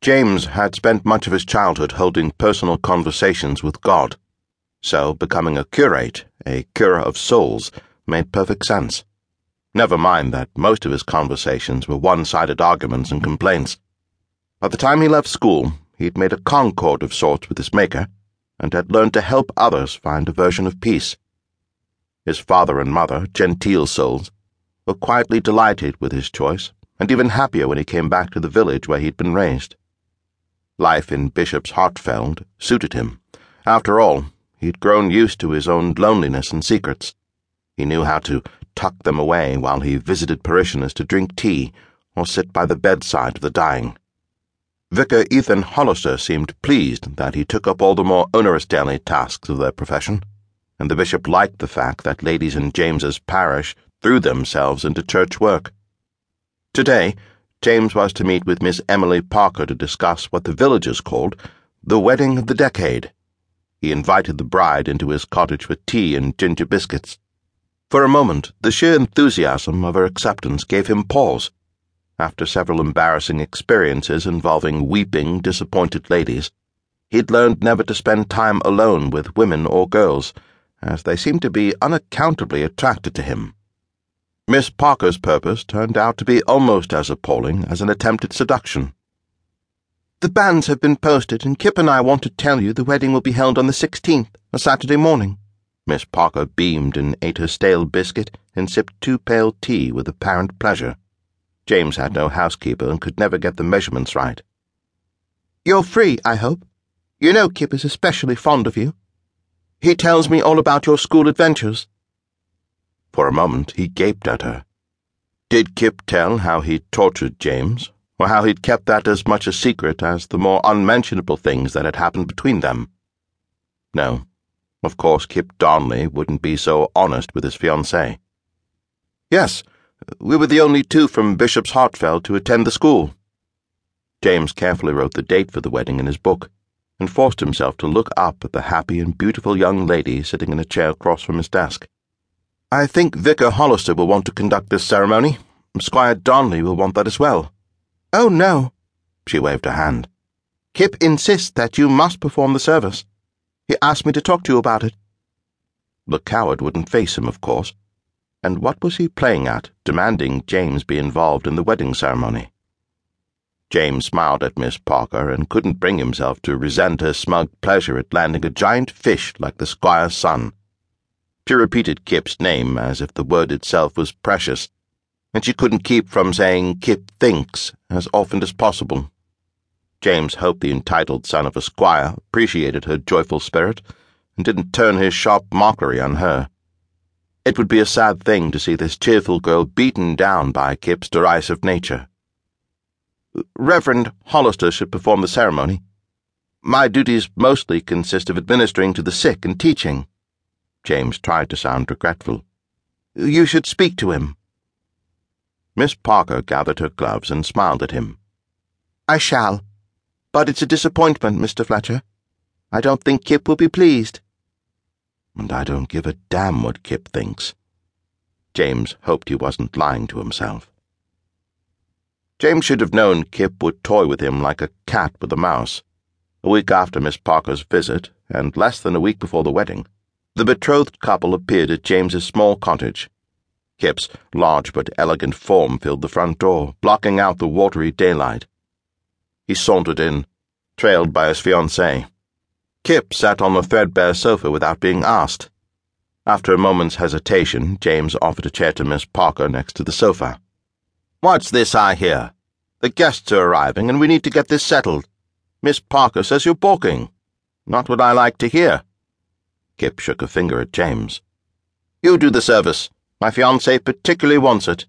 James had spent much of his childhood holding personal conversations with God, so becoming a curate, a cure of souls, made perfect sense. Never mind that most of his conversations were one sided arguments and complaints. By the time he left school, he'd made a concord of sorts with his Maker and had learned to help others find a version of peace. His father and mother, genteel souls, were quietly delighted with his choice and even happier when he came back to the village where he'd been raised. Life in Bishop's Hartfeld suited him. After all, he'd grown used to his own loneliness and secrets. He knew how to tuck them away while he visited parishioners to drink tea or sit by the bedside of the dying. Vicar Ethan Hollister seemed pleased that he took up all the more onerous daily tasks of their profession, and the bishop liked the fact that ladies in James's parish threw themselves into church work. Today, James was to meet with Miss Emily Parker to discuss what the villagers called the wedding of the decade. He invited the bride into his cottage for tea and ginger biscuits. For a moment, the sheer enthusiasm of her acceptance gave him pause. After several embarrassing experiences involving weeping, disappointed ladies, he'd learned never to spend time alone with women or girls, as they seemed to be unaccountably attracted to him. Miss Parker's purpose turned out to be almost as appalling as an attempted seduction. The banns have been posted, and Kip and I want to tell you the wedding will be held on the 16th, a Saturday morning. Miss Parker beamed and ate her stale biscuit and sipped too pale tea with apparent pleasure. James had no housekeeper and could never get the measurements right. You're free, I hope. You know Kip is especially fond of you. He tells me all about your school adventures. For a moment, he gaped at her. Did Kip tell how he'd tortured James, or how he'd kept that as much a secret as the more unmentionable things that had happened between them? No, of course, Kip Darnley wouldn't be so honest with his fiancée. Yes, we were the only two from Bishop's Hartfeld to attend the school. James carefully wrote the date for the wedding in his book and forced himself to look up at the happy and beautiful young lady sitting in a chair across from his desk. I think Vicar Hollister will want to conduct this ceremony. Squire Darnley will want that as well. Oh, no. She waved a hand. Kip insists that you must perform the service. He asked me to talk to you about it. The coward wouldn't face him, of course. And what was he playing at, demanding James be involved in the wedding ceremony? James smiled at Miss Parker and couldn't bring himself to resent her smug pleasure at landing a giant fish like the squire's son. She repeated Kip's name as if the word itself was precious, and she couldn't keep from saying Kip thinks as often as possible. James hoped the entitled son of a squire appreciated her joyful spirit and didn't turn his sharp mockery on her. It would be a sad thing to see this cheerful girl beaten down by Kip's derisive nature. Reverend Hollister should perform the ceremony. My duties mostly consist of administering to the sick and teaching. James tried to sound regretful. You should speak to him. Miss Parker gathered her gloves and smiled at him. I shall. But it's a disappointment, Mr. Fletcher. I don't think Kip will be pleased. And I don't give a damn what Kip thinks. James hoped he wasn't lying to himself. James should have known Kip would toy with him like a cat with a mouse. A week after Miss Parker's visit, and less than a week before the wedding, the betrothed couple appeared at James's small cottage. Kip's large but elegant form filled the front door, blocking out the watery daylight. He sauntered in, trailed by his fiancée. Kip sat on the threadbare sofa without being asked. After a moment's hesitation, James offered a chair to Miss Parker next to the sofa. What's this I hear? The guests are arriving, and we need to get this settled. Miss Parker says you're balking. Not what I like to hear. Kip shook a finger at James. You do the service. My fiancée particularly wants it.